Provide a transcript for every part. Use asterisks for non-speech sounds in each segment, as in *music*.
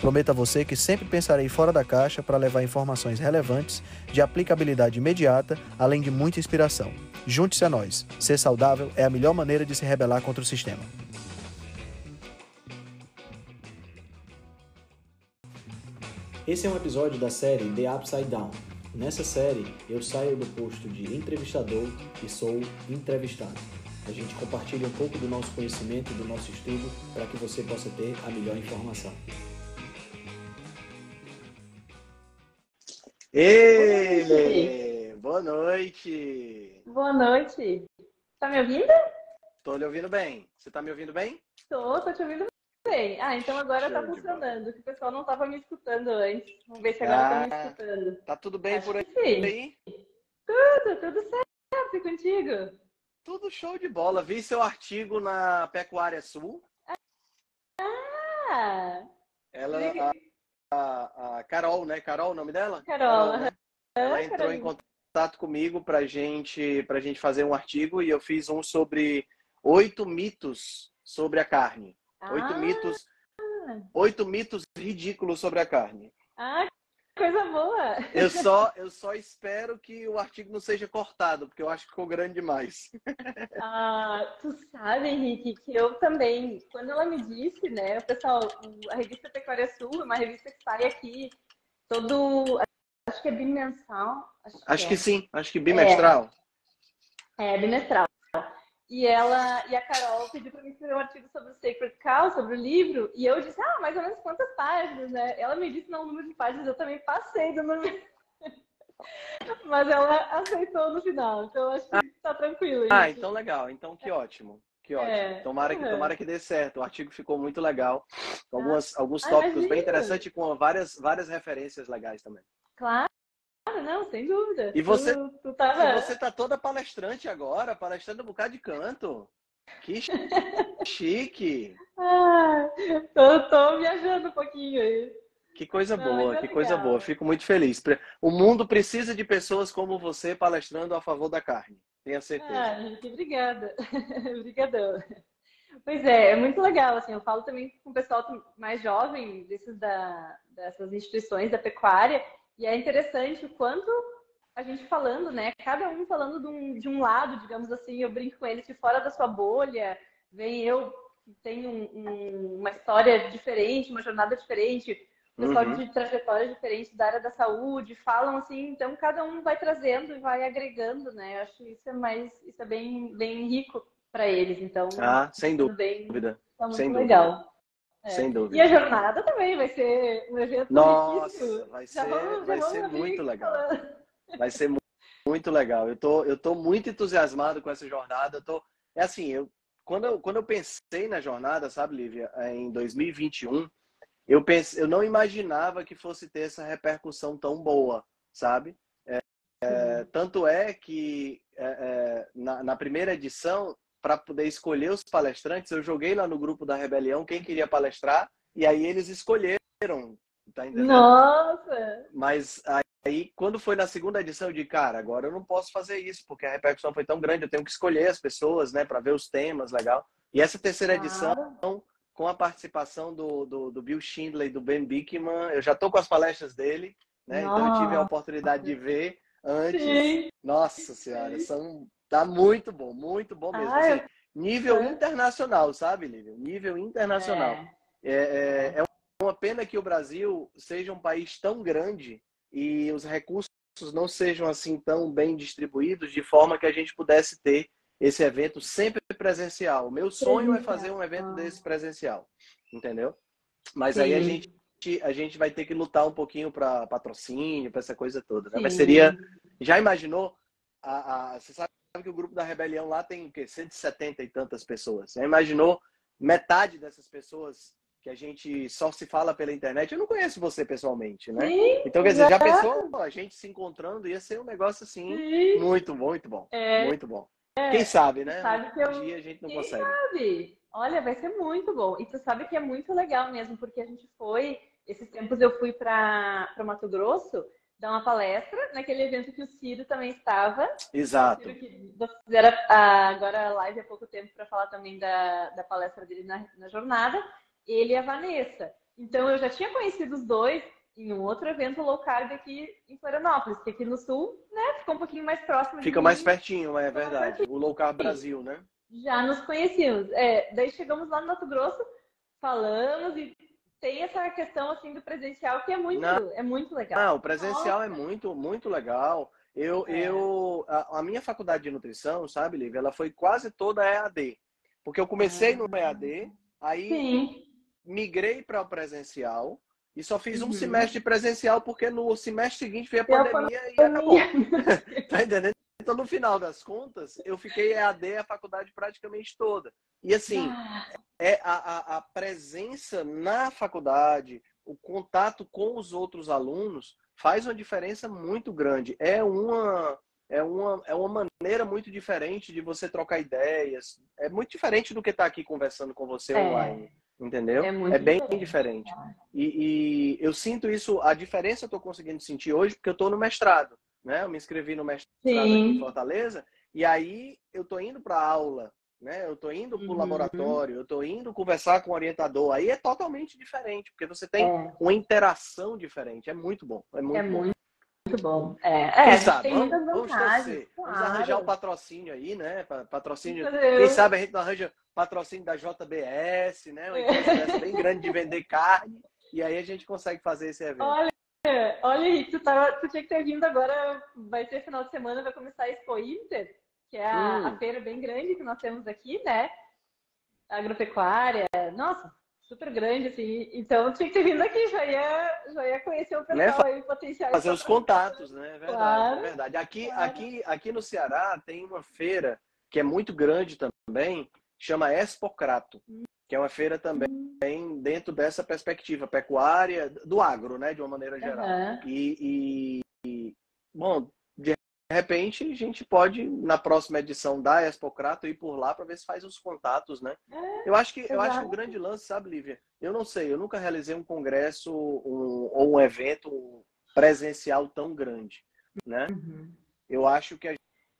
Prometo a você que sempre pensarei fora da caixa para levar informações relevantes, de aplicabilidade imediata, além de muita inspiração. Junte-se a nós. Ser saudável é a melhor maneira de se rebelar contra o sistema. Esse é um episódio da série The Upside Down. Nessa série, eu saio do posto de entrevistador e sou entrevistado. A gente compartilha um pouco do nosso conhecimento, do nosso estudo, para que você possa ter a melhor informação. Ei, boa noite. Boa noite. Tá me ouvindo? Tô lhe ouvindo bem. Você tá me ouvindo bem? Tô, tô te ouvindo bem. Ah, então agora tá Show de funcionando, que o pessoal não tava me escutando antes. Vamos ver se agora tá me Ah. escutando. Tá tudo bem Acho por aí? sim. Tudo, tudo certo e contigo? Tudo show de bola. Vi seu artigo na Pecuária Sul. Ah, Ela. A, a, Carol, né? Carol, o nome dela? Carol, né? Ela Ah, entrou em contato comigo pra gente, pra gente fazer um artigo e eu fiz um sobre oito mitos sobre a carne. Oito Ah, mitos, oito mitos ridículos sobre a carne. ah, coisa boa. Eu só, *laughs* eu só espero que o artigo não seja cortado, porque eu acho que ficou grande demais. *laughs* Ah, tu sabe, Henrique, que eu também, quando ela me disse, né, o pessoal, a revista Pecuária Sul é uma revista que sai aqui todo, acho que é bimensal. Acho que, Acho é. que sim, acho que bimestral. É, bimestral. E ela e a Carol pediu para mim escrever um artigo sobre o Sacred Cow, sobre o livro, e eu disse, ah, mais ou menos quantas páginas, né? Ela me disse não o número de páginas, eu também passei do número. *laughs* Mas ela aceitou no final, então eu acho que tá tranquilo. Ah, gente. então legal, então que ótimo. Que ótimo. É, Tomara que, uhum. tomara que dê certo. O artigo ficou muito legal. Com algumas, alguns Ah, tópicos bem imagino. interessantes com várias, várias referências legais também. Claro, não, sem dúvida. E você- Tu, tu tava... você tá toda palestrante agora, palestrando um bocado de canto. Que *laughs* chique! Ah, tô, tô viajando um pouquinho aí. Que coisa Não, boa, mas é que coisa legal. boa. Fico muito feliz. O mundo precisa de pessoas como você palestrando a favor da carne. Tenha certeza. Ah, gente, obrigada. *laughs* Obrigadão. Pois é, é muito legal, assim, eu falo também com o pessoal mais jovem, desses da, dessas instituições da pecuária, e é interessante o quanto a gente falando, né, cada um falando de um, de um lado, digamos assim, eu brinco com eles que fora da sua bolha, vem eu que tenho um- um- uma história diferente, uma jornada diferente, pessoal Uhum. de trajetórias diferentes da área da saúde, falam assim, então cada um vai trazendo e vai agregando, né? Eu acho que isso é mais, isso é bem, bem rico para eles, então Ah, sem tudo bem, dúvida. tá muito sem dúvida. É. Sem E dúvida. a jornada também vai ser um evento Nossa, riquíssimo. vai ser, vamos- vai ser muito legal. falando. Vai ser mu- muito legal. Eu tô, eu tô muito entusiasmado com essa jornada. Eu tô, é assim, eu quando, eu quando eu pensei na jornada, sabe, Lívia, em 2021, eu pensei, eu não imaginava que fosse ter essa repercussão tão boa, sabe? É, é, tanto é que é, é, na, na primeira edição, para poder escolher os palestrantes, eu joguei lá no grupo da Rebelião quem queria palestrar e aí eles escolheram, tá entendendo? Nossa! Mas aí, quando foi na segunda edição, eu disse, cara, agora eu não posso fazer isso, porque a repercussão foi tão grande, eu tenho que escolher as pessoas, né, para ver os temas, legal. E essa terceira edição, com a participação do, do, do Bill Schindler e do Ben Bickman, eu já tô com as palestras dele, né, então eu tive a Nossa. oportunidade de ver antes. Sim. Nossa senhora, são, tá muito bom, muito bom mesmo. Ai, assim, nível internacional, sabe, Lívia? Nível internacional. É. É, é, é uma pena que o Brasil seja um país tão grande e os recursos não sejam assim tão bem distribuídos de forma que a gente pudesse ter esse evento sempre presencial. O meu sonho é fazer um evento desse presencial, entendeu? Mas aí a Sim. gente, a gente vai ter que lutar um pouquinho para patrocínio, para essa coisa toda. Né? Mas Sim. seria. Já imaginou? A, a, você sabe que o grupo da Rebelião lá tem o quê? 170 e tantas pessoas. Já imaginou metade dessas pessoas que a gente só se fala pela internet. Eu não conheço você pessoalmente, né? Sim, então, quer dizer, já pensou a gente se encontrando? Ia ser um negócio assim, Sim. muito muito bom. É. Muito bom. Quem sabe, né? Sabe que eu- Um dia a gente não Quem consegue. sabe? Olha, vai ser muito bom. E tu sabe que é muito legal mesmo, porque a gente foi, esses tempos eu fui para Mato Grosso dar uma palestra naquele evento que o Ciro também estava. Exato. Ciro que fizeram agora a live há pouco tempo para falar também da, da palestra dele na, na jornada, ele e a Vanessa. Então eu já tinha conhecido os dois em um outro evento low carb aqui em Florianópolis, que aqui no sul, né, ficou um pouquinho mais próximo Fica mais pertinho, é verdade. O Low Carb Brasil, né? Já nos conhecíamos. É, daí chegamos lá no Mato Grosso, falamos e tem essa questão assim do presencial que é muito, Não. é muito legal. Não, o presencial é muito, muito legal. Eu, É. eu, a, a minha faculdade de nutrição, sabe, Lívia, ela foi quase toda EAD. Porque eu comecei Ah. no EAD, aí Sim, migrei para o presencial e só fiz um Uhum. semestre presencial porque no semestre seguinte veio a Veio a pandemia e acabou. *laughs* Tá entendendo? Então, no final das contas, eu fiquei EAD a faculdade praticamente toda. E assim, é a, a, a presença na faculdade, o contato com os outros alunos faz uma diferença muito grande. É uma, é uma, é uma maneira muito diferente de você trocar ideias. É muito diferente do que estar aqui conversando com você É. online. Entendeu? É muito bem diferente. diferente. E, e eu sinto isso, a diferença eu estou conseguindo sentir hoje porque eu estou no mestrado. Né? Eu me inscrevi no mestrado aqui em Fortaleza, e aí eu tô indo para aula, né? Eu tô indo para o Uhum. laboratório, eu tô indo conversar com o orientador. Aí é totalmente diferente, porque você tem é, uma interação diferente. É muito bom. É muito é bom. muito, muito bom. É, é, sabe? tem Vamos, muitas vamos vantagens. torcer. Vamos claro. arranjar o patrocínio aí, né? Pa- Patrocínio. Eu- Quem sabe a gente não arranja patrocínio da JBS, né? Uma empresa bem grande de vender carne. E aí a gente consegue fazer esse evento. Olha, *laughs* olha, Henrique, tu, tu tinha que ter vindo agora. Vai ser final de semana, vai começar a Expo Inter, que é a, Hum. a feira bem grande que nós temos aqui, né? Agropecuária. Nossa, super grande, assim. Então tinha que ter vindo aqui, já ia, já ia conhecer o pessoal Né, aí, potencial. fazer os contatos, né? É verdade, Claro, é verdade. Aqui, claro. aqui, aqui no Ceará tem uma feira que é muito grande também, chama Expocrato, que é uma feira também dentro dessa perspectiva pecuária, do agro, né? De uma maneira geral. Aham. E, e- e, bom, de repente a gente pode, na próxima edição da Expocrato, ir por lá para ver se faz os contatos, né? É, eu acho que eu acho que o grande lance, sabe, Lívia? Eu não sei, eu nunca realizei um congresso um- ou um evento presencial tão grande, né? Uhum. Eu acho que a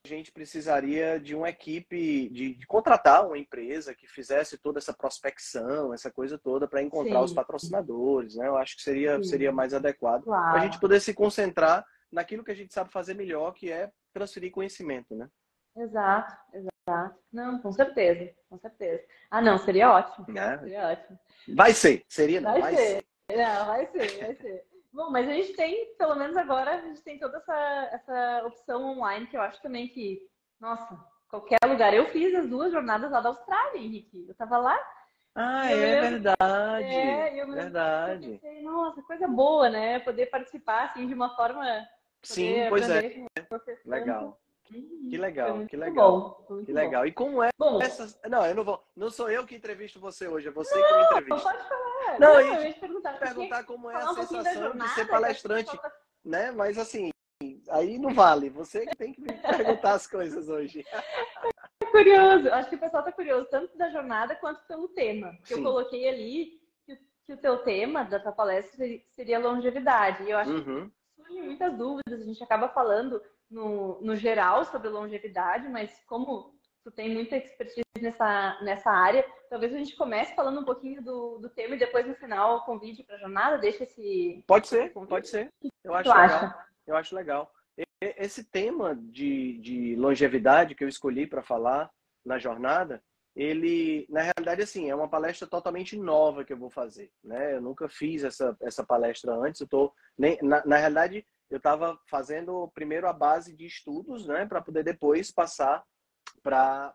gente precisaria de uma equipe, de, de contratar uma empresa que fizesse toda essa prospecção, essa coisa toda para encontrar Sim. os patrocinadores, né? Eu acho que seria, Sim. seria mais adequado para a gente poder se concentrar naquilo que a gente sabe fazer melhor, que é transferir conhecimento, né? Exato, exato. Não, com certeza, com certeza. Ah, não, seria ótimo. Né? Seria ótimo. Vai ser, seria não, Vai vai, ser. ser. Não, vai ser, vai ser. Bom, mas a gente tem, pelo menos agora, a gente tem toda essa, essa opção online que eu acho também que, nossa, qualquer lugar. Eu fiz as duas jornadas lá da Austrália, Henrique. Eu tava lá. Ah, Eu é verdade. É, eu me lembro que eu verdade. pensei, nossa, coisa boa, né? Poder participar assim de uma forma. Sim, pois é. Legal. Que legal, foi muito que legal. bom, muito Que bom. legal. E como é Bom, essas. Não, eu não vou. Não sou eu que entrevisto você hoje, é você que me entrevista. pode falar. Não, Não, eu perguntar. Perguntar como é a um sensação de jornada, ser já palestrante, que né? Mas assim, aí não vale. Você que tem que me perguntar as coisas hoje. Tá curioso. Acho que o pessoal tá curioso tanto da jornada quanto pelo tema. Porque eu coloquei ali que, que o teu tema da tua palestra seria- seria longevidade. E eu acho Uhum. que surgem muitas dúvidas. A gente acaba falando no, no geral sobre longevidade, mas como tu tem muita expertise nessa, nessa área, talvez a gente comece falando um pouquinho do, do tema e depois no final convide para a jornada, deixa esse. Pode ser, pode ser. Eu acho legal. acha? Eu acho legal. Esse tema de, de longevidade que eu escolhi para falar na jornada, ele, na realidade, assim, é uma palestra totalmente nova que eu vou fazer, né? Eu nunca fiz essa, essa palestra antes. Eu tô nem, na, na realidade, eu estava fazendo primeiro a base de estudos, né, para poder depois passar para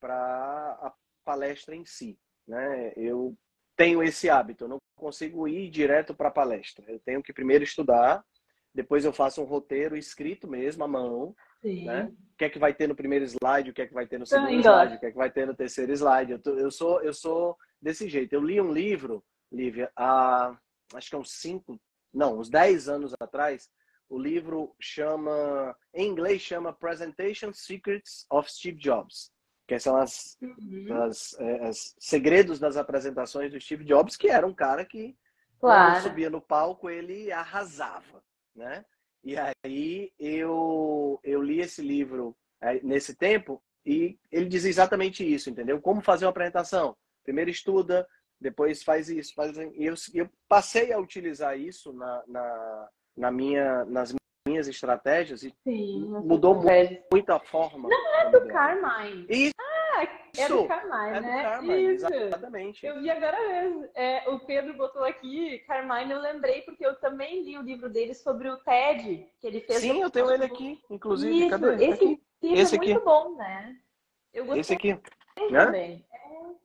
a palestra em si, né? Eu tenho esse hábito, eu não consigo ir direto para a palestra. Eu tenho que primeiro estudar, depois eu faço um roteiro escrito mesmo à mão, Sim. né? O que é que vai ter no primeiro slide, o que é que vai ter no Também segundo slide, o que é que vai ter no terceiro slide. Eu, tô- eu sou eu sou desse jeito. Eu li um livro, Lívia, há acho que é uns cinco, não, uns dez anos atrás. O livro chama, em inglês chama Presentation Secrets of Steve Jobs, que são as, uhum. as, é, as segredos das apresentações do Steve Jobs, que era um cara que claro. quando subia no palco ele arrasava, né? E aí eu eu li esse livro é, nesse tempo e ele diz exatamente isso, entendeu? Como fazer uma apresentação? Primeiro estuda, depois faz isso, faz eu, eu passei a utilizar isso na, na, na minha, nas minhas estratégias e Sim, mudou muito, muito, a forma. Não é do Carmine. Isso. Ah, é do Carmine, é né? Do Carmine, isso. Exatamente. Eu vi agora mesmo. É, o Pedro botou aqui, Carmine, eu lembrei, porque eu também li o livro dele sobre o TED, que ele fez. Sim, eu tenho ele aqui, inclusive. Isso, Cadê? Esse aqui. Esse é aqui. muito bom, né? Eu gostei Esse aqui. Né? É,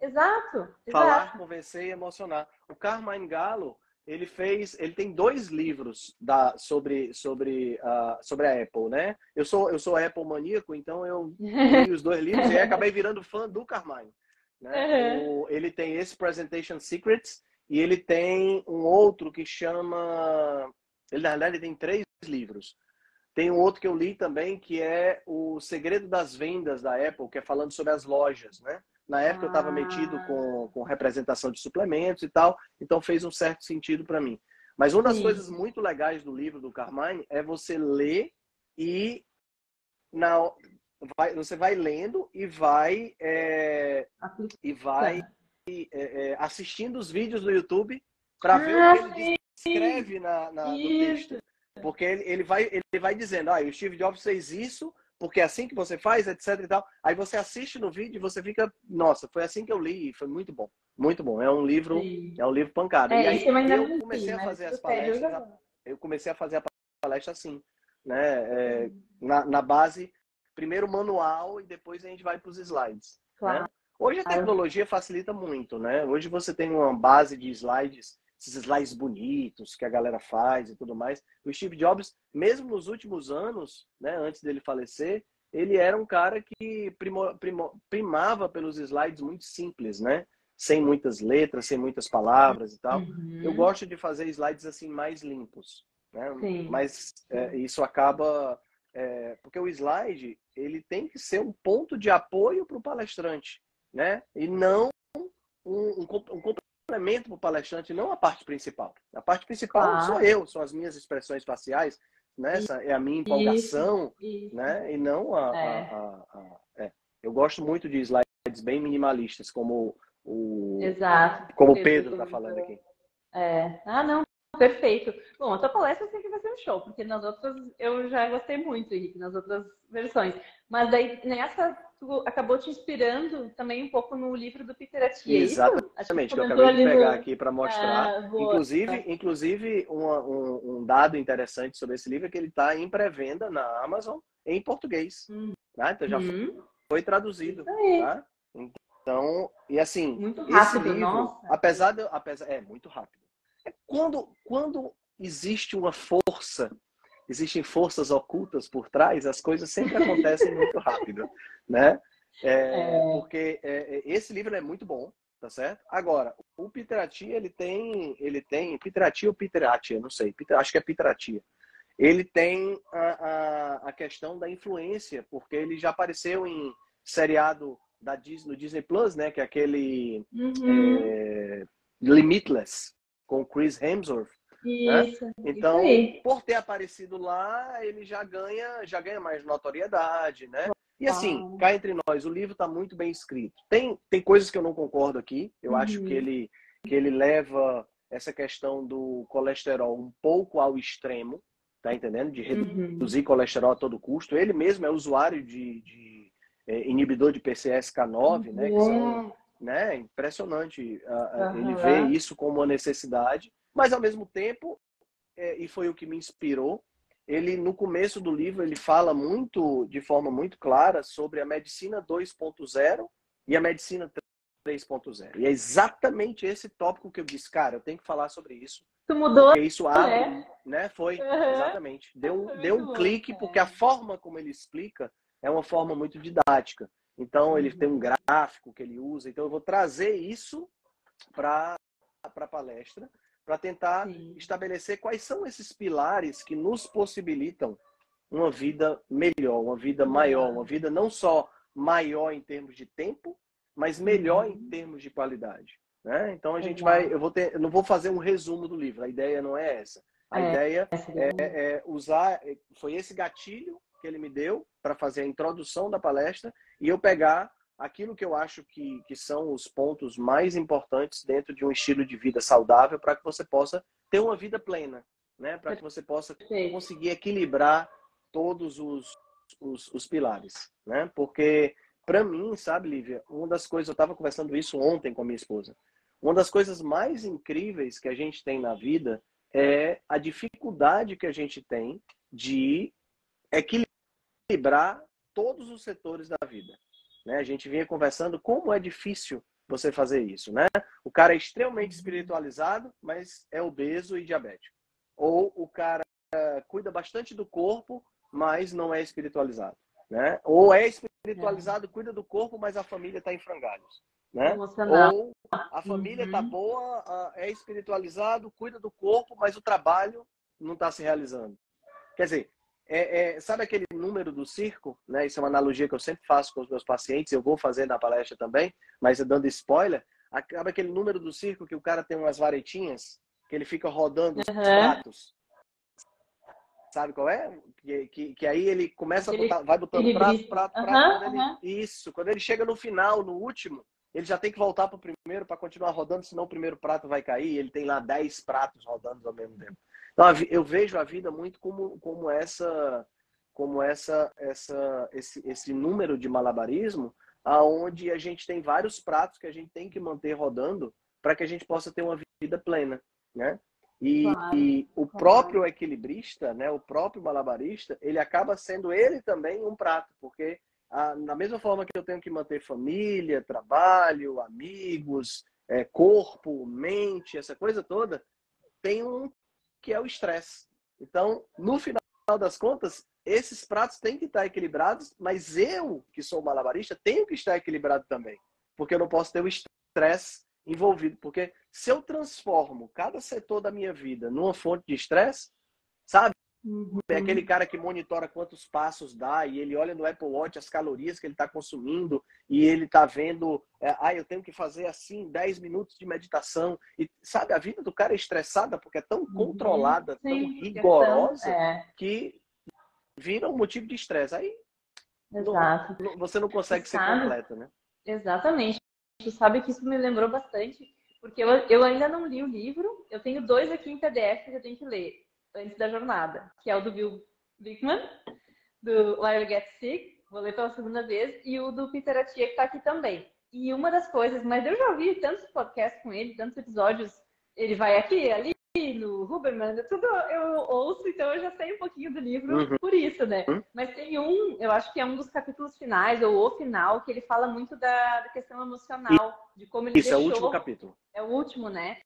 exato. Falar, exato. convencer e emocionar. O Carmine Gallo, ele fez, ele tem dois livros da, sobre, sobre, uh, sobre a Apple, né? Eu sou, eu sou Apple maníaco, então eu li os dois livros e acabei virando fã do Carmine. Né? Uhum. O, ele tem esse Presentation Secrets e ele tem um outro que chama. Ele, na verdade, ele tem três livros. Tem um outro que eu li também, que é o Segredo das Vendas da Apple, que é falando sobre as lojas, né? Na época ah. eu estava metido com, com representação de suplementos e tal, então fez um certo sentido para mim. Mas uma das Sim. coisas muito legais do livro do Carmine é você ler e na, vai, você vai lendo e vai é, e vai é, é, assistindo os vídeos do YouTube para ver ah, o que ele escreve na, na, no texto. Porque ele, ele, vai, ele vai dizendo, ah, o Steve Jobs fez isso, porque é assim que você faz, etc e tal. Aí você assiste no vídeo e você fica, nossa, foi assim que eu li, foi muito bom. Muito bom. É um livro, Sim. é um livro pancada. É, e aí eu comecei a fazer as palestras, eu comecei a fazer a palestra assim, né? É, na, na base, primeiro manual e depois a gente vai para os slides. Né? Claro. Né? Hoje a tecnologia facilita muito, né? Hoje você tem uma base de slides esses slides bonitos que a galera faz e tudo mais. O Steve Jobs, mesmo nos últimos anos, né, antes dele falecer, ele era um cara que primo, primo, primava pelos slides muito simples, né? Sem muitas letras, sem muitas palavras e tal. Uhum. Eu gosto de fazer slides assim mais limpos, né? Sim. Mas é, isso acaba é, porque o slide ele tem que ser um ponto de apoio para o palestrante, né? E não um, um, um complemento para o palestrante, não a parte principal. A parte principal claro. sou eu, são as minhas expressões faciais, né? Essa é a minha empolgação, isso, isso. né? E não a, é. a, a, a é. Eu gosto muito de slides bem minimalistas, como o Exato. como o Pedro está falando aqui. É. Ah, não, perfeito. Bom, a tua palestra sempre vai ser um show, porque nas outras eu já gostei muito, Henrique, nas outras versões. Mas daí nessa tu acabou te inspirando também um pouco no livro do Peter Attia. Exatamente, que, que eu acabei de pegar no... aqui para mostrar. Ah, inclusive, inclusive um, um, dado interessante sobre esse livro é que ele está em pré-venda na Amazon em português. Hum. Tá? Então já uhum. foi traduzido. Tá? Então, e assim, muito rápido, esse livro, nossa. apesar de, apesar, é muito rápido. É quando, quando existe uma força existem forças ocultas por trás, as coisas sempre acontecem *laughs* muito rápido, né? É, é. Porque é, é, esse livro é muito bom, tá certo? Agora, o Pitrati, ele tem, ele tem, Pitrati ou Pitrati, não sei, acho que é Pitrati. Ele tem a, a, a, questão da influência, porque ele já apareceu em seriado da Disney, no Disney Plus, né? Que é aquele uhum. é, Limitless, com Chris Hemsworth. Né? Isso, né? Então, por ter aparecido lá, ele já ganha, já ganha mais notoriedade, né? E assim, ah. cá entre nós, o livro está muito bem escrito. Tem, tem coisas que eu não concordo aqui. Eu uhum. acho que ele, que ele leva essa questão do colesterol um pouco ao extremo, tá entendendo? De reduzir uhum. colesterol a todo custo. Ele mesmo é usuário de, de é, inibidor de PCSK9, uhum. né? Que são, né? Impressionante. Uh, ele vê isso como uma necessidade. Mas ao mesmo tempo, é, e foi o que me inspirou, ele no começo do livro ele fala muito, de forma muito clara, sobre a medicina 2.0 e a medicina 3.0. E é exatamente esse tópico que eu disse, cara, eu tenho que falar sobre isso. Tu mudou? Porque isso abre, é. né? Foi, uhum. exatamente. Deu um, deu um clique, é. porque a forma como ele explica é uma forma muito didática. Então, ele uhum. tem um gráfico que ele usa. Então, eu vou trazer isso para a palestra, para tentar Sim. estabelecer quais são esses pilares que nos possibilitam uma vida melhor, uma vida maior, uma vida não só maior em termos de tempo, mas melhor uhum. em termos de qualidade. Né? Então a gente vai, eu vou ter, eu não vou fazer um resumo do livro. A ideia não é essa. A é, ideia é, é, usar, foi esse gatilho que ele me deu para fazer a introdução da palestra e eu pegar aquilo que eu acho que, que são os pontos mais importantes dentro de um estilo de vida saudável para que você possa ter uma vida plena, né? Para que você possa conseguir equilibrar todos os, os, os pilares, né? Porque para mim, sabe, Lívia, uma das coisas eu estava conversando isso ontem com a minha esposa. Uma das coisas mais incríveis que a gente tem na vida é a dificuldade que a gente tem de equilibrar todos os setores da vida. Né? A gente vinha conversando como é difícil você fazer isso, né? O cara é extremamente espiritualizado, mas é obeso e diabético. Ou o cara cuida bastante do corpo, mas não é espiritualizado, né? Ou é espiritualizado, cuida do corpo, mas a família está em frangalhos, né? Ou a família está uhum. boa, é espiritualizado, cuida do corpo, mas o trabalho não está se realizando. Quer dizer, é, é, sabe aquele número do circo? Né? Isso é uma analogia que eu sempre faço com os meus pacientes, eu vou fazer na palestra também, mas dando spoiler, acaba aquele número do circo que o cara tem umas varetinhas, que ele fica rodando os uhum. pratos. Sabe qual é? Que, que, que aí ele começa a botar, vai botando prato, prato, prato. Uhum, ele, Isso. Quando ele chega no final, no último, ele já tem que voltar para o primeiro para continuar rodando, senão o primeiro prato vai cair. Ele tem lá 10 pratos rodando ao mesmo tempo. Então, eu vejo a vida muito como, como essa como essa, essa esse, esse número de malabarismo aonde a gente tem vários pratos que a gente tem que manter rodando para que a gente possa ter uma vida plena, né? E, claro, e o claro. próprio equilibrista, né, o próprio malabarista, ele acaba sendo ele também um prato, porque a, na mesma forma que eu tenho que manter família, trabalho, amigos, é, corpo, mente, essa coisa toda, tem um que é o estresse. Então, no final das contas, esses pratos têm que estar equilibrados, mas eu, que sou malabarista, tenho que estar equilibrado também. Porque eu não posso ter o estresse envolvido. Porque se eu transformo cada setor da minha vida numa fonte de estresse, sabe? Uhum. É aquele cara que monitora quantos passos dá e ele olha no Apple Watch as calorias que ele está consumindo e ele está vendo, é, ah, eu tenho que fazer assim 10 minutos de meditação. E sabe, a vida do cara é estressada porque é tão uhum. controlada, Sim, tão rigorosa, é. que vira um motivo de estresse. Aí Exato. Não, você não consegue ser completa, né? Exatamente. Tu sabe que isso me lembrou bastante, porque eu, eu ainda não li o livro, eu tenho dois aqui em PDF que eu tenho que ler antes da jornada, que é o do Bill Bickman, do We Get Sick, vou ler pela segunda vez, e o do Peter Atia, que está aqui também. E uma das coisas, mas eu já ouvi tantos podcasts com ele, tantos episódios, ele vai aqui, ali, no Huberman, tudo eu ouço, então eu já sei um pouquinho do livro uhum. por isso, né? Uhum. Mas tem um, eu acho que é um dos capítulos finais, ou o final, que ele fala muito da, da questão emocional, de como ele isso, deixou... Isso, é o último capítulo. É o último, né?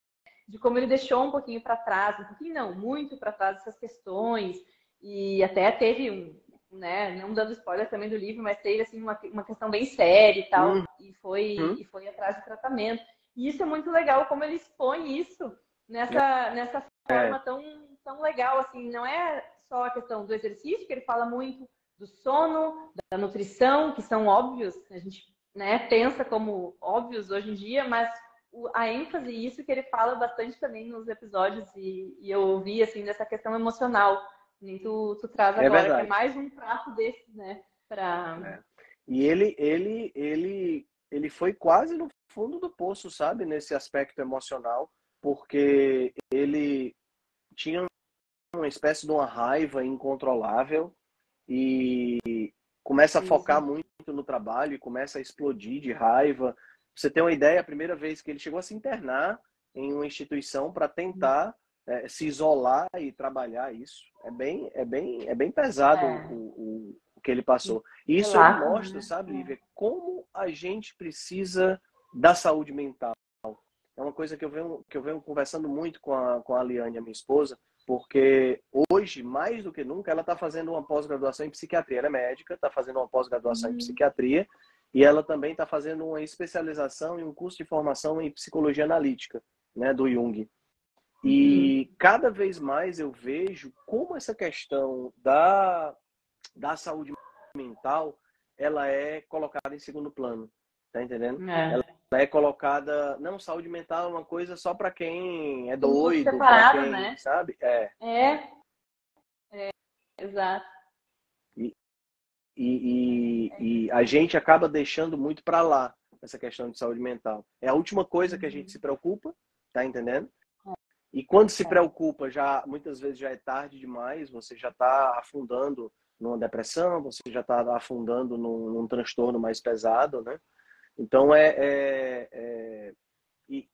De como ele deixou um pouquinho para trás, um pouquinho não, muito para trás essas questões, e até teve um, né, não dando spoiler também do livro, mas teve assim uma, uma questão bem séria e tal, uhum. e foi uhum. e foi atrás de tratamento. E isso é muito legal como ele expõe isso nessa é. nessa forma é. tão tão legal assim, não é só a questão do exercício, que ele fala muito do sono, da nutrição, que são óbvios, a gente né, pensa como óbvios hoje em dia, mas a ênfase isso que ele fala bastante também nos episódios e, e eu ouvi assim dessa questão emocional nem tu, tu traz é agora verdade. que é mais um prato desse né para é. e ele ele ele ele foi quase no fundo do poço sabe nesse aspecto emocional porque ele tinha uma espécie de uma raiva incontrolável e começa a focar muito no trabalho e começa a explodir de raiva você tem uma ideia, a primeira vez que ele chegou a se internar em uma instituição para tentar é, se isolar e trabalhar isso. É bem, é bem, é bem pesado é. O, o, o, que ele passou. E isso claro, mostra, né? sabe, Lívia, como a gente precisa da saúde mental. É uma coisa que eu venho, que eu venho conversando muito com a, com a Liane, a minha esposa, porque hoje, mais do que nunca, ela está fazendo uma pós-graduação em psiquiatria. Ela é médica, está fazendo uma pós-graduação uhum. em psiquiatria e ela também está fazendo uma especialização e um curso de formação em psicologia analítica, né, do Jung. E uhum. cada vez mais eu vejo como essa questão da, da saúde mental ela é colocada em segundo plano, tá entendendo? É. Ela é colocada, não, saúde mental é uma coisa só para quem é doido, separado, quem, né? sabe? É. É. é. Exato. E, e, e, a gente acaba deixando muito para lá essa questão de saúde mental. É a última coisa que a gente uhum. se preocupa, tá entendendo? É. E quando se é. preocupa, já muitas vezes já é tarde demais, você já está afundando numa depressão, você já está afundando num, num, transtorno mais pesado, né? Então é, é, é e,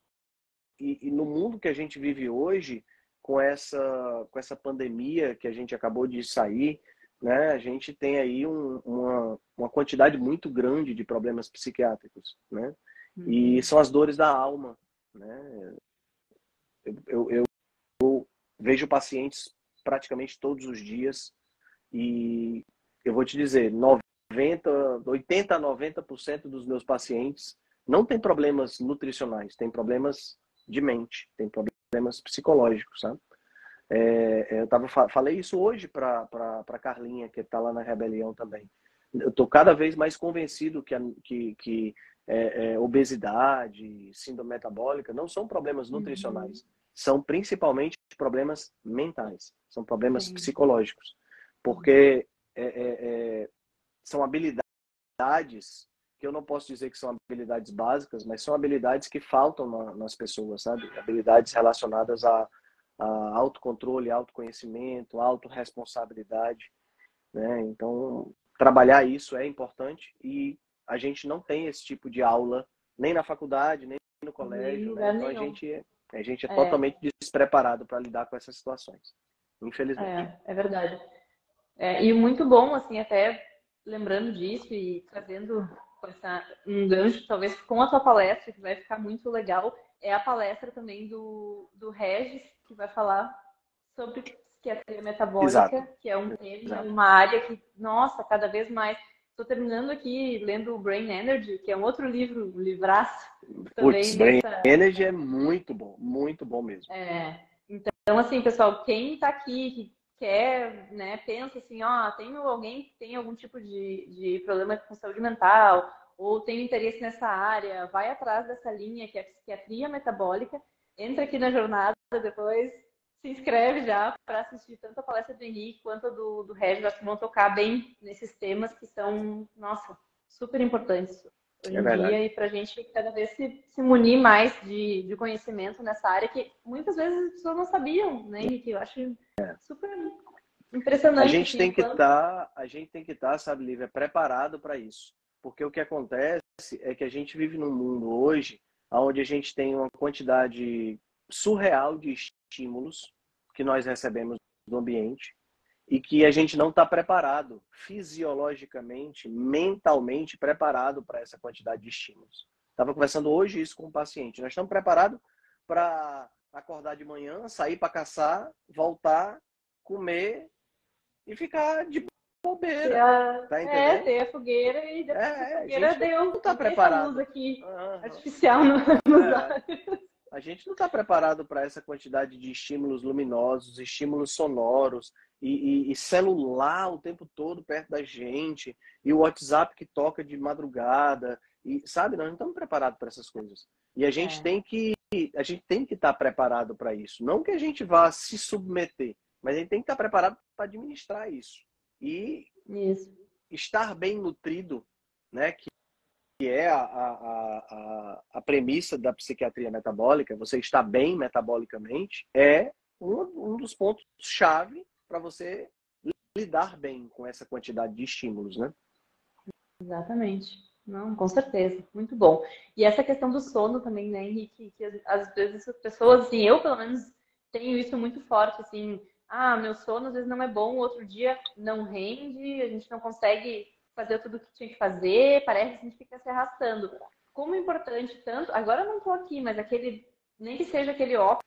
e, e, no mundo que a gente vive hoje, com essa com essa pandemia que a gente acabou de sair, né? A gente tem aí um, uma, uma quantidade muito grande de problemas psiquiátricos, né? Uhum. E são as dores da alma, né? Eu, eu, eu, eu vejo pacientes praticamente todos os dias e eu vou te dizer, 90, 80 a 90% dos meus pacientes não tem problemas nutricionais, tem problemas de mente, tem problemas psicológicos, sabe? É, eu tava, falei isso hoje para a Carlinha, que está lá na Rebelião também. Eu estou cada vez mais convencido que, a, que, que é, é, obesidade, síndrome metabólica não são problemas uhum. nutricionais, uhum. são principalmente problemas mentais, são problemas Sim. psicológicos, porque é, é, é, são habilidades que eu não posso dizer que são habilidades básicas, mas são habilidades que faltam na, nas pessoas, sabe? Habilidades relacionadas a autocontrole, autoconhecimento, autorresponsabilidade. Né? Então, trabalhar isso é importante e a gente não tem esse tipo de aula nem na faculdade, nem no colégio. Né? Então, a gente, a gente é, é. totalmente despreparado para lidar com essas situações, infelizmente. É, é verdade. É, e muito bom, assim, até lembrando disso e trazendo essa, um gancho, talvez com a tua palestra, que vai ficar muito legal, é a palestra também do, do Regis, que vai falar sobre psiquiatria metabólica, Exato. que é um tema, uma área que, nossa, cada vez mais. Estou terminando aqui lendo o Brain Energy, que é um outro livro, um livraço. Putz, Brain dessa... Energy é muito bom, muito bom mesmo. É. Então, assim, pessoal, quem está aqui, que quer, né, pensa assim, ó, tenho alguém que tem algum tipo de, de problema com saúde mental, ou tem interesse nessa área, vai atrás dessa linha que é a psiquiatria metabólica, entra aqui na jornada depois, se inscreve já para assistir tanto a palestra do Henrique quanto a do, do Regis, que vão tocar bem nesses temas que são, nossa, super importantes hoje é em dia e para a gente cada vez se, se munir mais de, de conhecimento nessa área que muitas vezes as pessoas não sabiam, né, Henrique? Eu acho é. super impressionante. A gente tem que estar, tá, a gente tem que estar, tá, sabe, Lívia, preparado para isso. Porque o que acontece é que a gente vive num mundo hoje onde a gente tem uma quantidade surreal de estímulos que nós recebemos do ambiente e que a gente não está preparado fisiologicamente, mentalmente preparado para essa quantidade de estímulos. Estava conversando hoje isso com um paciente. Nós estamos preparados para acordar de manhã, sair para caçar, voltar, comer e ficar de bobeira. Tá é, ter a fogueira e depois é, a fogueira deu. *laughs* Não tá preparado. luz aqui uhum. artificial no, nos é. A gente não está preparado para essa quantidade de estímulos luminosos, estímulos sonoros e, e, e, celular o tempo todo perto da gente e o WhatsApp que toca de madrugada e sabe nós não estamos preparados para essas coisas e a gente é. tem que a gente tem que estar tá preparado para isso não que a gente vá se submeter mas a gente tem que estar tá preparado para administrar isso e Isso. estar bem nutrido, né, que, que é a, a, a, a premissa da psiquiatria metabólica, você estar bem metabolicamente, é um, um dos pontos-chave para você lidar bem com essa quantidade de estímulos, né? Exatamente. Não, com certeza. Muito bom. E essa questão do sono também, né, Henrique? Que às vezes as pessoas, assim, eu pelo menos tenho isso muito forte, assim, ah, meu sono às vezes não é bom, outro dia não rende, a gente não consegue fazer tudo o que tinha que fazer, parece que a gente fica se arrastando. Como é importante tanto, agora eu não estou aqui, mas aquele, nem que seja aquele óculos,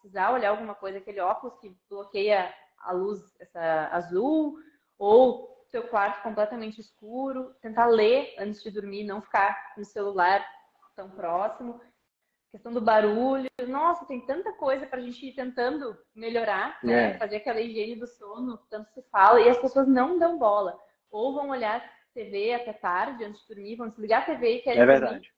precisar olhar alguma coisa, aquele óculos que bloqueia a luz essa azul, ou seu quarto completamente escuro, tentar ler antes de dormir, não ficar no celular tão próximo. Questão do barulho. Nossa, tem tanta coisa para a gente ir tentando melhorar, né? É. fazer aquela higiene do sono, tanto se fala, e as pessoas não dão bola. Ou vão olhar TV até tarde, antes de dormir, vão desligar a TV e querem É verdade.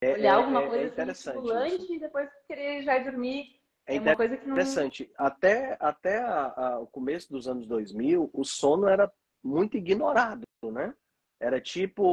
É, Olhar é, alguma é, coisa é estimulante e depois querer já dormir. É, é uma coisa que não... interessante. Até, até a, a, o começo dos anos 2000, o sono era muito ignorado, né? Era tipo,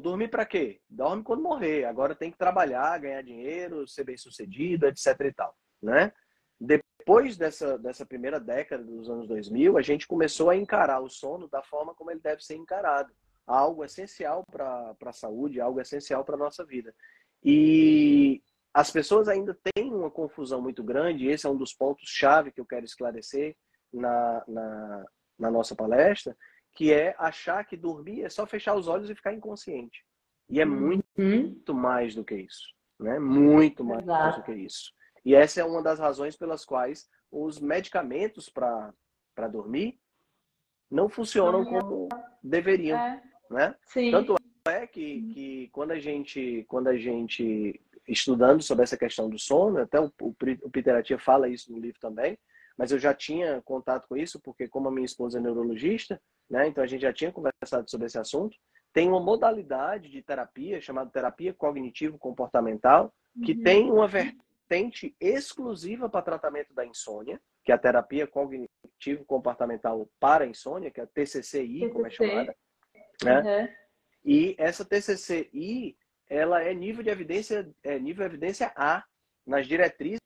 dormir para quê? Dorme quando morrer. Agora tem que trabalhar, ganhar dinheiro, ser bem sucedido, etc e tal, né? Depois dessa, dessa primeira década dos anos 2000, a gente começou a encarar o sono da forma como ele deve ser encarado. Algo essencial para a saúde, algo essencial para a nossa vida. E as pessoas ainda têm uma confusão muito grande, esse é um dos pontos-chave que eu quero esclarecer na, na, na, nossa palestra, que é achar que dormir é só fechar os olhos e ficar inconsciente. E é muito, uhum. muito mais do que isso. Né? Muito mais Exato. do que isso. E essa é uma das razões pelas quais os medicamentos para dormir não funcionam como deveriam. É. Né? Sim. Tanto é que, que quando a gente quando a gente estudando sobre essa questão do sono, até o, o, o Peter Atia fala isso no livro também, mas eu já tinha contato com isso, porque como a minha esposa é neurologista, né, então a gente já tinha conversado sobre esse assunto, tem uma modalidade de terapia chamada terapia cognitivo-comportamental, que uhum. tem uma vertente exclusiva para tratamento da insônia, que é a terapia cognitivo-comportamental para a insônia, que é a TCCI, TCC. como é chamada. Né? Uhum. E essa TCCI, ela é nível de evidência, é nível de evidência A nas diretrizes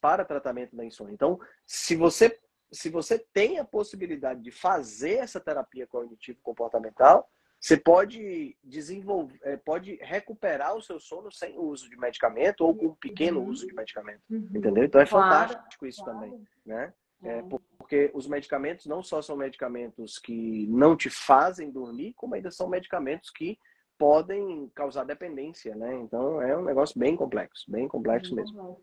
para tratamento da insônia. Então, se você se você tem a possibilidade de fazer essa terapia cognitivo comportamental, você pode desenvolver, é, pode recuperar o seu sono sem o uso de medicamento ou com um pequeno uhum. uso de medicamento, uhum. entendeu? Então é claro, fantástico isso claro. também, né? É, porque os medicamentos não só são medicamentos que não te fazem dormir, como ainda são medicamentos que podem causar dependência, né? Então é um negócio bem complexo, bem complexo mesmo.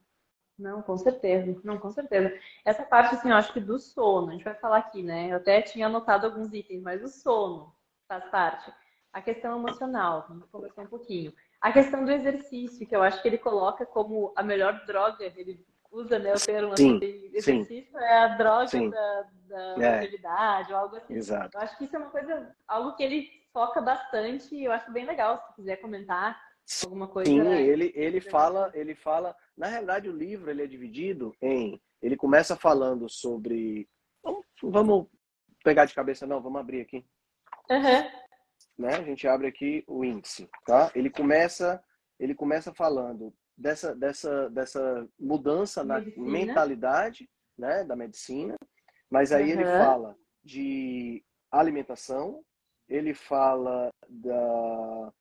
Não, com certeza, não, com certeza. Essa parte, assim, eu acho que do sono, a gente vai falar aqui, né? Eu até tinha anotado alguns itens, mas o sono faz parte. A questão emocional, vamos conversar um pouquinho. A questão do exercício, que eu acho que ele coloca como a melhor droga, ele usa né, o termo sim, assim, exercício sim. é a droga sim. da, da é. ou algo assim. Exato. Eu acho que isso é uma coisa, algo que ele foca bastante e eu acho bem legal, se quiser comentar alguma coisa. Sim, né? ele, ele fala, ele fala, na realidade o livro ele é dividido em, ele começa falando sobre, vamos, pegar de cabeça não, vamos abrir aqui. Uhum. Né? A gente abre aqui o índice, tá? Ele começa, ele começa falando dessa, dessa, dessa mudança medicina. na mentalidade né, da medicina, mas aí uhum. ele fala de alimentação, ele fala da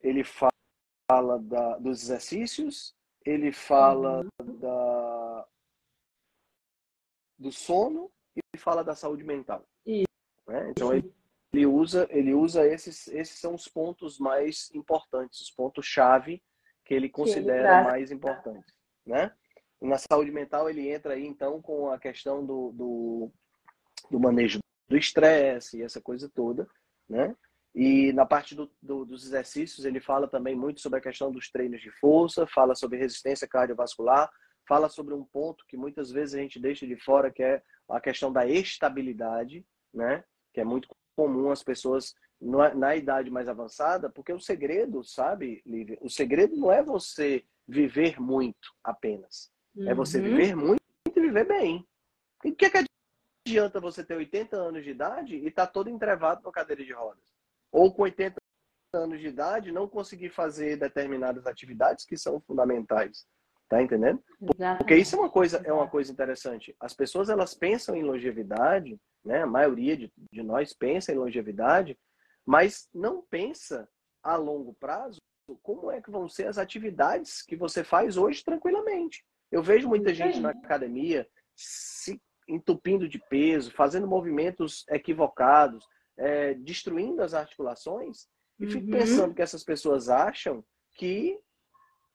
ele fala da, dos exercícios, ele fala uhum. da do sono e fala da saúde mental. Né? Então ele, ele usa ele usa esses esses são os pontos mais importantes, os pontos chave que ele considera que mais importante, né? Na saúde mental ele entra aí então com a questão do, do, do manejo do estresse e essa coisa toda, né? E na parte do, do, dos exercícios ele fala também muito sobre a questão dos treinos de força, fala sobre resistência cardiovascular, fala sobre um ponto que muitas vezes a gente deixa de fora que é a questão da estabilidade, né? Que é muito comum as pessoas na idade mais avançada, porque o segredo, sabe, Lívia? O segredo não é você viver muito apenas. Uhum. É você uhum. viver muito e viver bem. E o que, é que adianta você ter 80 anos de idade e estar tá todo entrevado na cadeira de rodas? Ou com 80 anos de idade não conseguir fazer determinadas atividades que são fundamentais. Tá entendendo? Porque isso é uma coisa, é uma coisa interessante. As pessoas elas pensam em longevidade, né? A maioria de, de nós pensa em longevidade mas não pensa a longo prazo como é que vão ser as atividades que você faz hoje tranquilamente. Eu vejo muita gente na academia se entupindo de peso, fazendo movimentos equivocados, é, destruindo as articulações, e fico uhum. pensando que essas pessoas acham que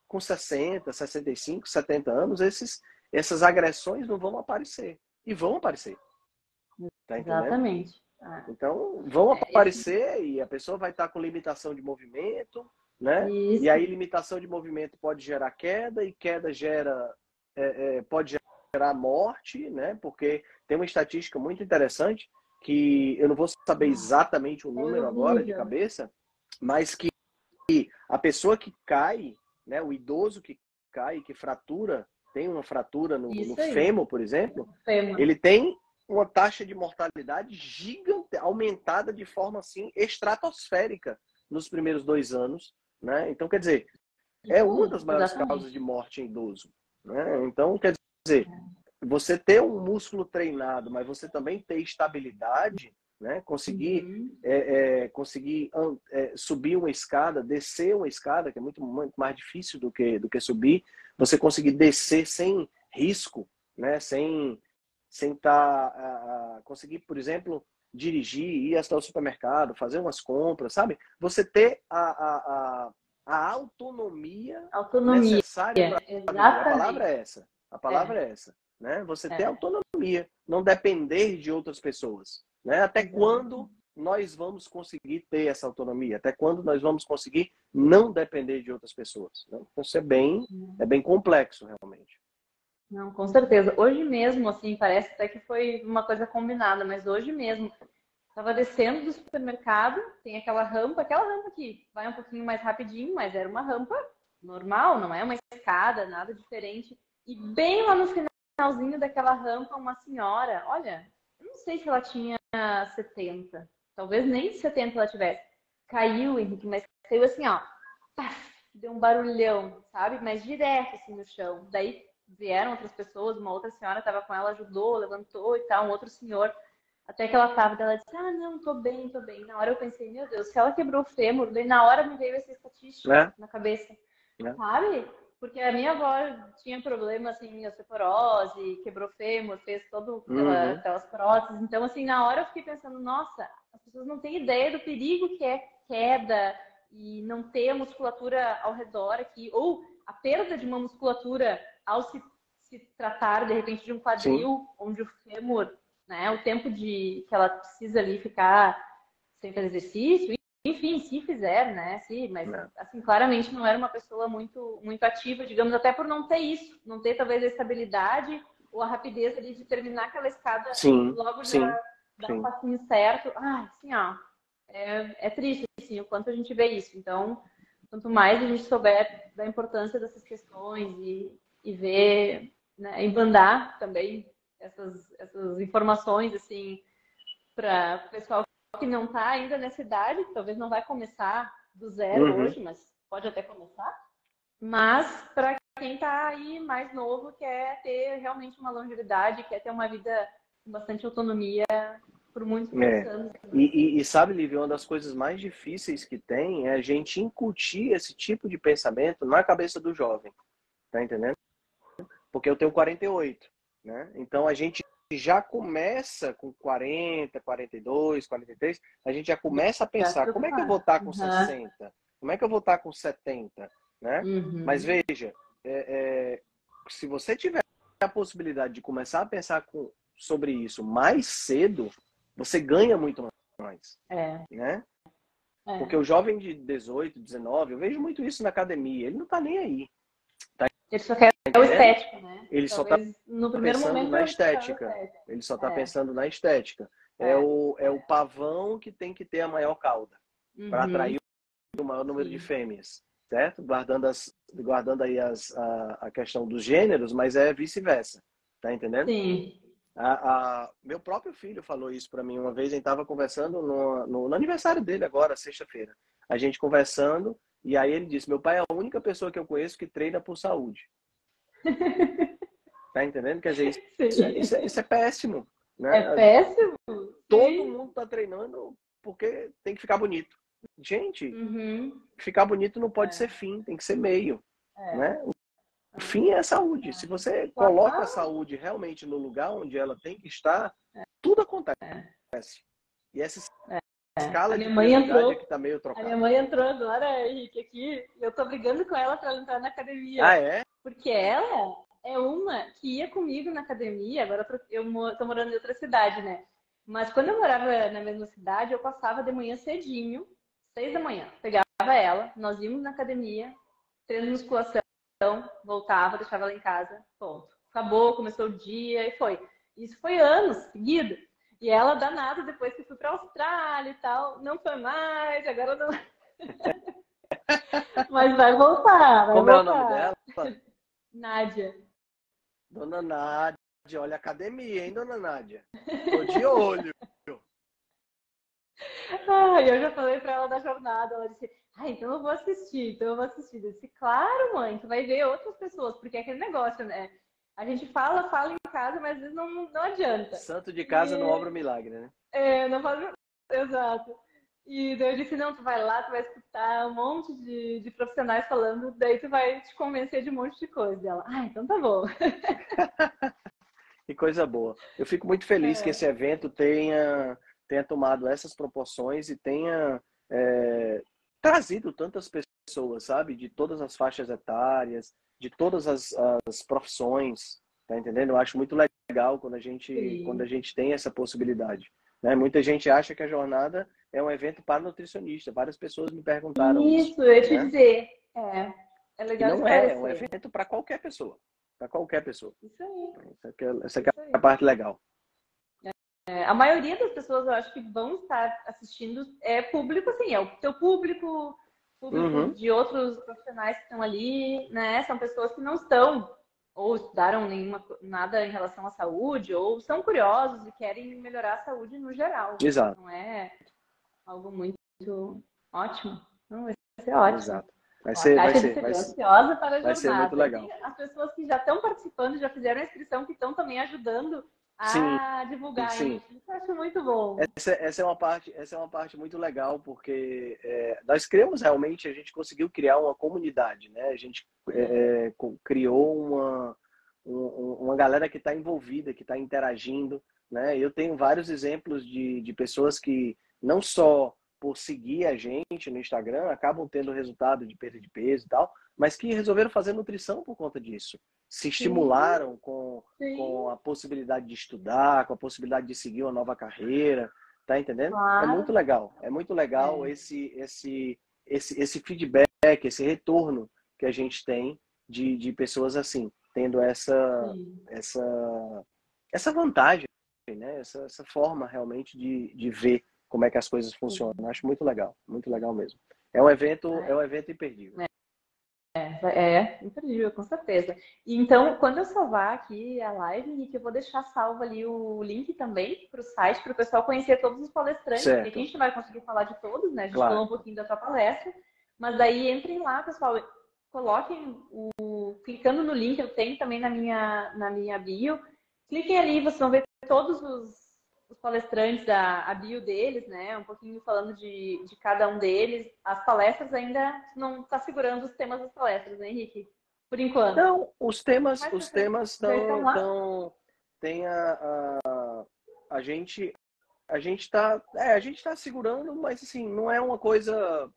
com 60, 65, 70 anos, esses, essas agressões não vão aparecer. E vão aparecer. Tá? Exatamente. Ah. Então, vão É, aparecer e a pessoa vai estar com limitação de movimento, né? Isso. E aí, limitação de movimento pode gerar queda, e queda gera, é, é, pode gerar morte, né? Porque tem uma estatística muito interessante, que eu não vou saber exatamente o número agora de cabeça, mas que a pessoa que cai, né? O idoso que cai, que fratura, tem uma fratura no, no fêmur, por exemplo, Fêmur. ele tem uma taxa de mortalidade gigante, aumentada de forma assim estratosférica nos primeiros dois anos, né? Então, quer dizer, é uma das maiores causas de morte em idoso, né? Então, quer dizer, você ter um músculo treinado, mas você também ter estabilidade, né? Conseguir Uhum. é, é, conseguir é, subir uma escada, descer uma escada, que é muito, muito mais difícil do que, do que subir, você conseguir descer sem risco, né? sem sem estar conseguir, por exemplo, dirigir, ir até o supermercado, fazer umas compras, sabe? Você ter a, a, a, a autonomia Autonomia. necessária para a Exatamente. palavra é essa. A palavra é, essa, né? Você ter É. autonomia, não depender de outras pessoas, né? Até Exato. quando nós vamos conseguir ter essa autonomia? Até quando nós vamos conseguir não depender de outras pessoas? Né? Então, isso é bem, é bem complexo, realmente. Não, com certeza. Hoje mesmo, assim, parece até que foi uma coisa combinada, mas hoje mesmo, estava descendo do supermercado, tem aquela rampa, aquela rampa que vai um pouquinho mais rapidinho, mas era uma rampa normal, não é uma escada, nada diferente. E bem lá no finalzinho daquela rampa, uma senhora, olha, eu não sei se ela tinha 70, talvez nem 70 ela tivesse. Caiu, Henrique, mas caiu assim, ó, deu um barulhão, sabe? Mas direto assim no chão. Daí vieram outras pessoas, uma outra senhora estava com ela, ajudou, levantou e tal, um outro senhor. Até que ela tava, ela disse, ah, não, tô bem, tô bem. Na hora eu pensei, meu Deus, se ela quebrou o fêmur, daí na hora me veio essa estatística É. na cabeça, É. sabe? Porque a minha avó tinha problema, assim, osteoporose, quebrou fêmur, fez todo aquela- Uhum. aquelas próteses. Então, assim, na hora eu fiquei pensando, nossa, as pessoas não têm ideia do perigo que é queda e não ter a musculatura ao redor aqui, ou a perda de uma musculatura ao se, se tratar, de repente, de um quadril, onde o fêmur, né, o tempo de que ela precisa ali ficar sem fazer exercício, enfim, se fizer, né, sim, mas Não. assim, claramente não era uma pessoa muito, muito ativa, digamos, até por não ter isso, não ter talvez a estabilidade ou a rapidez ali de terminar aquela escada Sim, logo sim, já dar um passinho certo. Ah, assim, ó, é, é triste, assim, o quanto a gente vê isso. Então, quanto mais a gente souber da importância dessas questões e, e ver, né, e mandar também essas, essas informações, assim, para o pessoal que não está ainda nessa idade, talvez não vai começar do zero Uhum. hoje, mas pode até começar. Mas para quem está aí mais novo, quer ter realmente uma longevidade, quer ter uma vida com bastante autonomia por muitos, muitos É. anos. E, e- e sabe, Lívia, uma das coisas mais difíceis que tem é a gente incutir esse tipo de pensamento na cabeça do jovem. Tá entendendo? Porque eu tenho 48, né? Então a gente já começa com 40, 42, 43, a gente já começa a pensar, se como é que eu vou estar com preocupar. Uhum. 60? Como é que eu vou estar com 70? Né? Uhum. Mas veja, é, é, se você tiver a possibilidade de começar a pensar com- sobre isso mais cedo, você ganha muito mais, É, né? é. Porque o jovem de 18, 19, eu vejo muito isso na academia, ele não tá nem aí. Ele só quer o estético, né? Ele só Talvez primeiro pensando na estética. Ele só tá É. pensando na estética. É, É. o, é o pavão que tem que ter a maior cauda para Uhum. atrair o maior número de Sim. fêmeas, certo? Guardando, as, guardando aí as, a, a questão dos gêneros, mas é vice-versa. Tá entendendo? Sim. A, a- meu próprio filho falou isso para mim uma vez. A gente estava conversando no, no, no aniversário dele agora, sexta-feira. A gente conversando e aí ele disse: Meu pai é a única pessoa que eu conheço que treina por saúde. *laughs* tá entendendo? Quer dizer, isso, isso é, isso é- isso é péssimo. Né? É péssimo. Todo Sim. mundo tá treinando porque tem que ficar bonito. Gente, Uhum. ficar bonito não pode É. ser fim, tem que ser meio. É. Né? O fim é a saúde. Se você coloca a saúde realmente no lugar onde ela tem que estar, tudo acontece. E essa escala A de minha mãe prioridade entrou- é que tá meio A minha trocada. mãe entrou agora, Henrique, aqui. Eu tô brigando com ela para entrar na academia. Ah, é? Porque ela é uma que ia comigo na academia, agora eu tô- morando em outra cidade, né? Mas quando eu morava na mesma cidade, eu passava de manhã cedinho, seis da manhã. Pegava ela, nós íamos na academia, treino de musculação, voltava, deixava ela em casa, ponto. Acabou, começou o dia e foi. Isso foi anos seguido. E ela danada depois que fui para Austrália e tal, não foi mais, agora não. *laughs* *laughs* Mas vai voltar. Vai Como voltar. é o nome dela? Nádia. Dona Nádia. Olha a academia, hein, dona Nádia? Tô de olho. *laughs* Ah, eu já falei para ela da jornada. Ela disse: Ah, então eu vou assistir, então eu vou assistir. Eu disse: Claro, mãe, tu vai ver outras pessoas, porque é aquele negócio, né? A gente fala, fala em casa, mas às vezes não, não adianta. Santo de casa E- não obra o milagre, né? É, não faz. Exato. E daí eu disse, não, tu vai lá, tu vai escutar um monte de, de profissionais falando, daí tu vai te convencer de um monte de coisa. E ela, ah, então tá bom. *laughs* Que coisa boa. Eu fico muito feliz É. que esse evento tenha, tenha tomado essas proporções e tenha é, trazido tantas pessoas, sabe? De todas as faixas etárias, de todas as, as profissões, tá entendendo? Eu acho muito legal quando a gente, Sim. quando a gente tem essa possibilidade. Né? Muita gente acha que a jornada é um evento para nutricionista. Várias pessoas me perguntaram isso. Isso, eu ia te né? dizer. É, é E legal não é, é um evento para qualquer pessoa. Para qualquer pessoa. Isso aí. Essa aqui é, essa aqui aí. é a parte legal. É, a maioria das pessoas, eu acho que vão estar assistindo é público, assim, é o teu público, público Uhum. de outros profissionais que estão ali, né? São pessoas que não estão ou estudaram nenhuma, nada em relação à saúde, ou são curiosos e querem melhorar a saúde no geral. Exato. Não é algo muito ótimo. Não, vai ser ótimo. Exato. Vai ser, vai ser, vai ser. ansiosa para a vai ser muito legal. E as pessoas que já estão participando, já fizeram a inscrição, que estão também ajudando a Sim, divulgar sim. isso. Isso eu acho muito bom. Essa, essa é uma parte, essa é uma parte muito legal porque é, nós criamos realmente, a gente conseguiu criar uma comunidade, né? A gente é, é, criou uma um- uma galera que está envolvida, que está interagindo, né? Eu tenho vários exemplos de, de pessoas que não só por seguir a gente no Instagram acabam tendo resultado de perda de peso e tal, mas que resolveram fazer nutrição por conta disso. Se estimularam com Sim, com a possibilidade de estudar, com a possibilidade de seguir uma nova carreira, tá entendendo? Claro. É muito legal, é muito legal É. esse, esse, esse, esse feedback, esse retorno que a gente tem de, de pessoas assim, tendo essa, sim. essa, essa vantagem, né? essa, essa forma realmente de, de ver como é que as coisas funcionam. Acho muito legal, muito legal mesmo. É um evento, É. é um evento imperdível. É, imperdível, com certeza. E então, quando eu salvar aqui a live, Nick, eu vou deixar salvo ali o link também para o site, para o pessoal conhecer todos os palestrantes, Certo. porque a gente não vai conseguir falar de todos, né? A gente Claro. falou um pouquinho da tua palestra, mas daí entrem lá, pessoal, coloquem o. clicando no link, eu tenho também na minha, na minha bio. Cliquem ali, vocês vão ver todos os, os palestrantes, a, a bio deles, né? Um pouquinho falando de, de cada um deles. As palestras ainda não está segurando os temas das palestras, né, Henrique? Por enquanto. Não, os temas, Mas os temas estão, tem a, a, a gente, a gente tá, é, a gente tá segurando, mas assim, não é uma coisa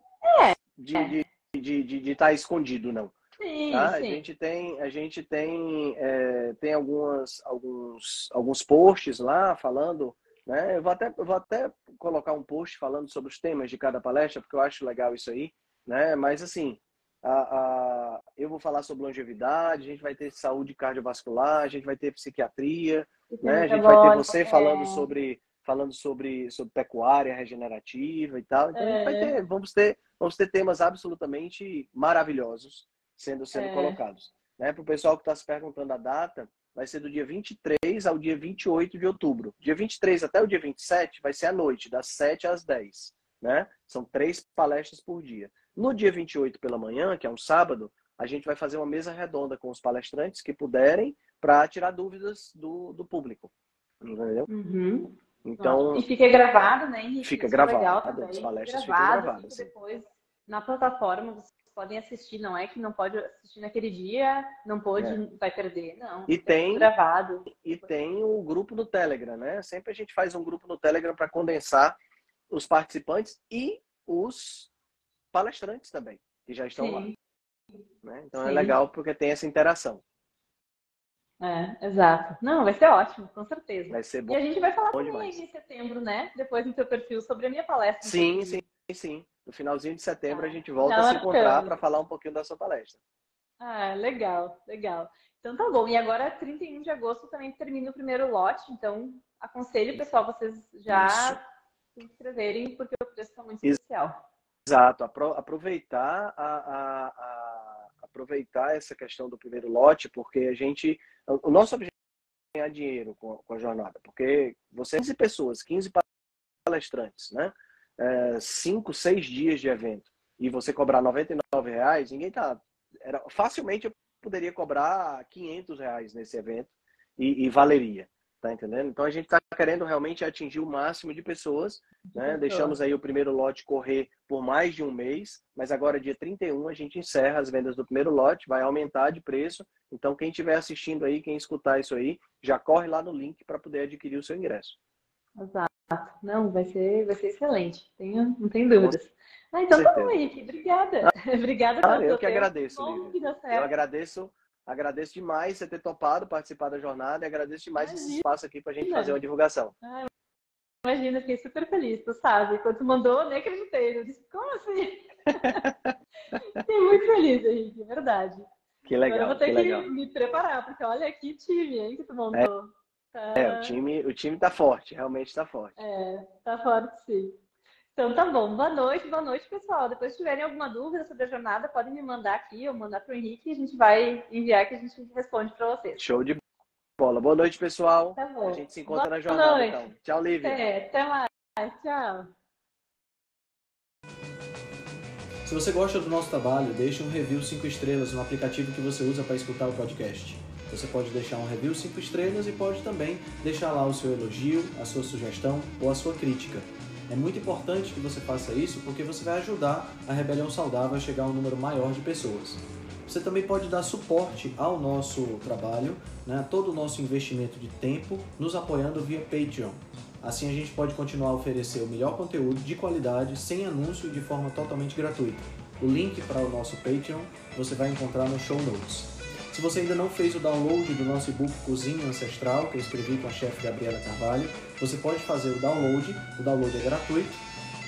de é. de de de de estar escondido, não. Sim, Tá? A sim. gente tem, a gente tem, é, tem algumas, alguns, alguns posts lá falando, né? Eu vou até, eu vou até colocar um post falando sobre os temas de cada palestra, porque eu acho legal isso aí, né? Mas assim, a, a, eu vou falar sobre longevidade, a gente vai ter saúde cardiovascular, a gente vai ter psiquiatria, né? A gente vai ter você É. falando sobre falando sobre, sobre pecuária regenerativa e tal. Então gente vai É. ter, vamos ter, vamos ter temas absolutamente maravilhosos sendo sendo É. colocados, né? Para o pessoal que está se perguntando a data, vai ser do dia 23 ao dia 28 de outubro. Dia 23 até o dia 27 vai ser à noite, das 7 às 10, né? São três palestras por dia. No dia 28 pela manhã, que é um sábado, a gente vai fazer uma mesa redonda com os palestrantes que puderem para tirar dúvidas do, do público. Entendeu? Uhum. Então, E fica gravado, né, Henrique? Fica Isso é gravado, legal as palestras ficam gravado, gravadas, fica depois na plataforma, vocês podem assistir, não é que não pode assistir naquele dia, não pode, É. vai perder, não. E tem- gravado. e tem o grupo no Telegram, né? Sempre a gente faz um grupo no Telegram para condensar os participantes e os palestrantes também, que já estão lá. Sim. Né? Então é Sim. legal porque tem essa interação. É, exato. Não, vai ser ótimo, com certeza. Vai ser bom. E a gente vai falar bom também demais. em setembro, né? Depois no seu perfil sobre a minha palestra. Sim, sim, sim. No finalzinho de setembro a Ah, gente volta a se encontrar para falar um pouquinho da sua palestra. Ah, legal, legal. Então tá bom. E agora, 31 de agosto, também termina o primeiro lote. Então, aconselho, pessoal, vocês já se inscreverem, porque o preço está muito Isso. especial. Exato, apro- aproveitar a, a- a- aproveitar essa questão do primeiro lote, porque a gente, o nosso objetivo é ganhar dinheiro com, com a jornada, porque você 15 pessoas, 15 palestrantes, né? É, cinco, seis dias de evento e você cobrar 99 reais, ninguém tá, era facilmente eu poderia cobrar 500 reais nesse evento e, e valeria, tá entendendo? Então a gente está querendo realmente atingir o máximo de pessoas né? Pessoas. Deixamos aí o primeiro lote correr por mais de um mês, mas agora dia 31 a gente encerra as vendas do primeiro lote, vai aumentar de preço. Então quem estiver assistindo aí, quem escutar isso aí, já corre lá no link para poder adquirir o seu ingresso. Exato. Não, vai ser, vai ser excelente. Tenho, não tem dúvidas. Ah, então tá bom. Henrique. Obrigada. *laughs* Obrigada Ah, pelo eu seu que tempo. agradeço, Lívia. Eu agradeço, agradeço demais você ter topado participar da jornada e agradeço demais esse Imagina. espaço aqui para a gente Imagina. fazer uma divulgação. Imagina, fiquei super feliz, tu sabe? Quando tu mandou, nem acreditei. Eu disse, como assim? *laughs* Fiquei muito feliz, Henrique, é verdade. Que Agora eu legal, vou ter que que legal. me preparar, porque olha que time, hein, que tu montou. Tá, É, o time, o time tá forte, realmente está forte. é, tá forte sim. Então tá bom. Boa noite, boa noite, pessoal. Depois se tiverem alguma dúvida sobre a jornada, podem me mandar aqui ou mandar pro Henrique e a gente vai enviar que a gente responde para vocês. Show de bola. Boa noite, pessoal. Tá bom. A gente se encontra Boa na jornada, noite. então. Tchau, Lívia. É, até mais. Tchau. Se você gosta do nosso trabalho, deixe um review 5 estrelas no aplicativo que você usa para escutar o podcast. Você pode deixar um review 5 estrelas e pode também deixar lá o seu elogio, a sua sugestão ou a sua crítica. É muito importante que você faça isso porque você vai ajudar a Rebelião Saudável a chegar a um número maior de pessoas. Você também pode dar suporte ao nosso trabalho, né, todo o nosso investimento de tempo, nos apoiando via Patreon. Assim a gente pode continuar a oferecer o melhor conteúdo de qualidade, sem anúncio e de forma totalmente gratuita. O link para o nosso Patreon você vai encontrar no show notes. Se você ainda não fez o download do nosso e-book Cozinha Ancestral, que eu escrevi com a chefe Gabriela Carvalho, você pode fazer o download, o download é gratuito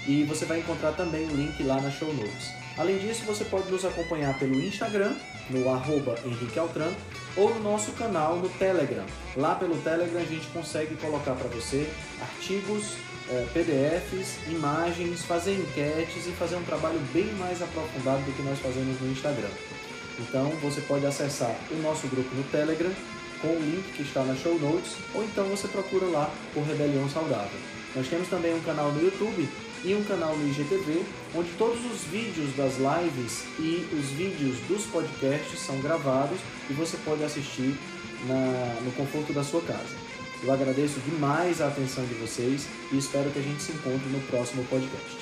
e você vai encontrar também o link lá na show notes. Além disso, você pode nos acompanhar pelo Instagram, no arroba Henrique Altran, ou no nosso canal no Telegram. Lá pelo Telegram a gente consegue colocar para você artigos, eh, PDFs, imagens, fazer enquetes e fazer um trabalho bem mais aprofundado do que nós fazemos no Instagram. Então você pode acessar o nosso grupo no Telegram com o link que está na show notes, ou então você procura lá por Rebelião Saudável. Nós temos também um canal no YouTube e um canal no IGTV, onde todos os vídeos das lives e os vídeos dos podcasts são gravados e você pode assistir na- no conforto da sua casa. Eu agradeço demais a atenção de vocês e espero que a gente se encontre no próximo podcast.